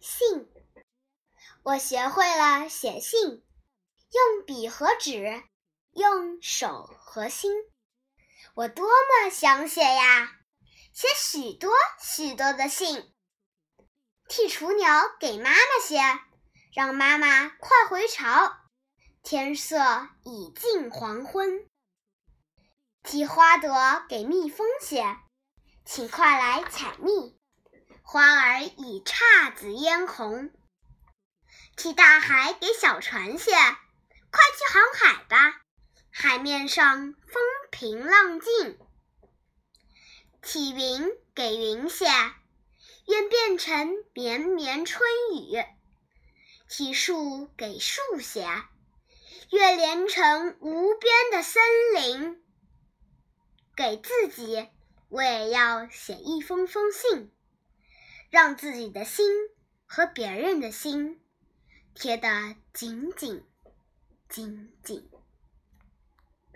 信。我学会了写信，用笔和纸，用手和心。我多么想写呀，写许多许多的信。替雏鸟给妈妈写，让妈妈快回巢。天色已近黄昏。替花朵给蜜蜂写，请快来采蜜。花儿已姹紫嫣红。替大海给小船写，快去航海吧，海面上风平浪静。替云给云写。愿变成绵绵春雨，替树给树写；愿连成无边的森林。给自己，我也要写一封封信，让自己的心和别人的心贴得紧紧紧紧。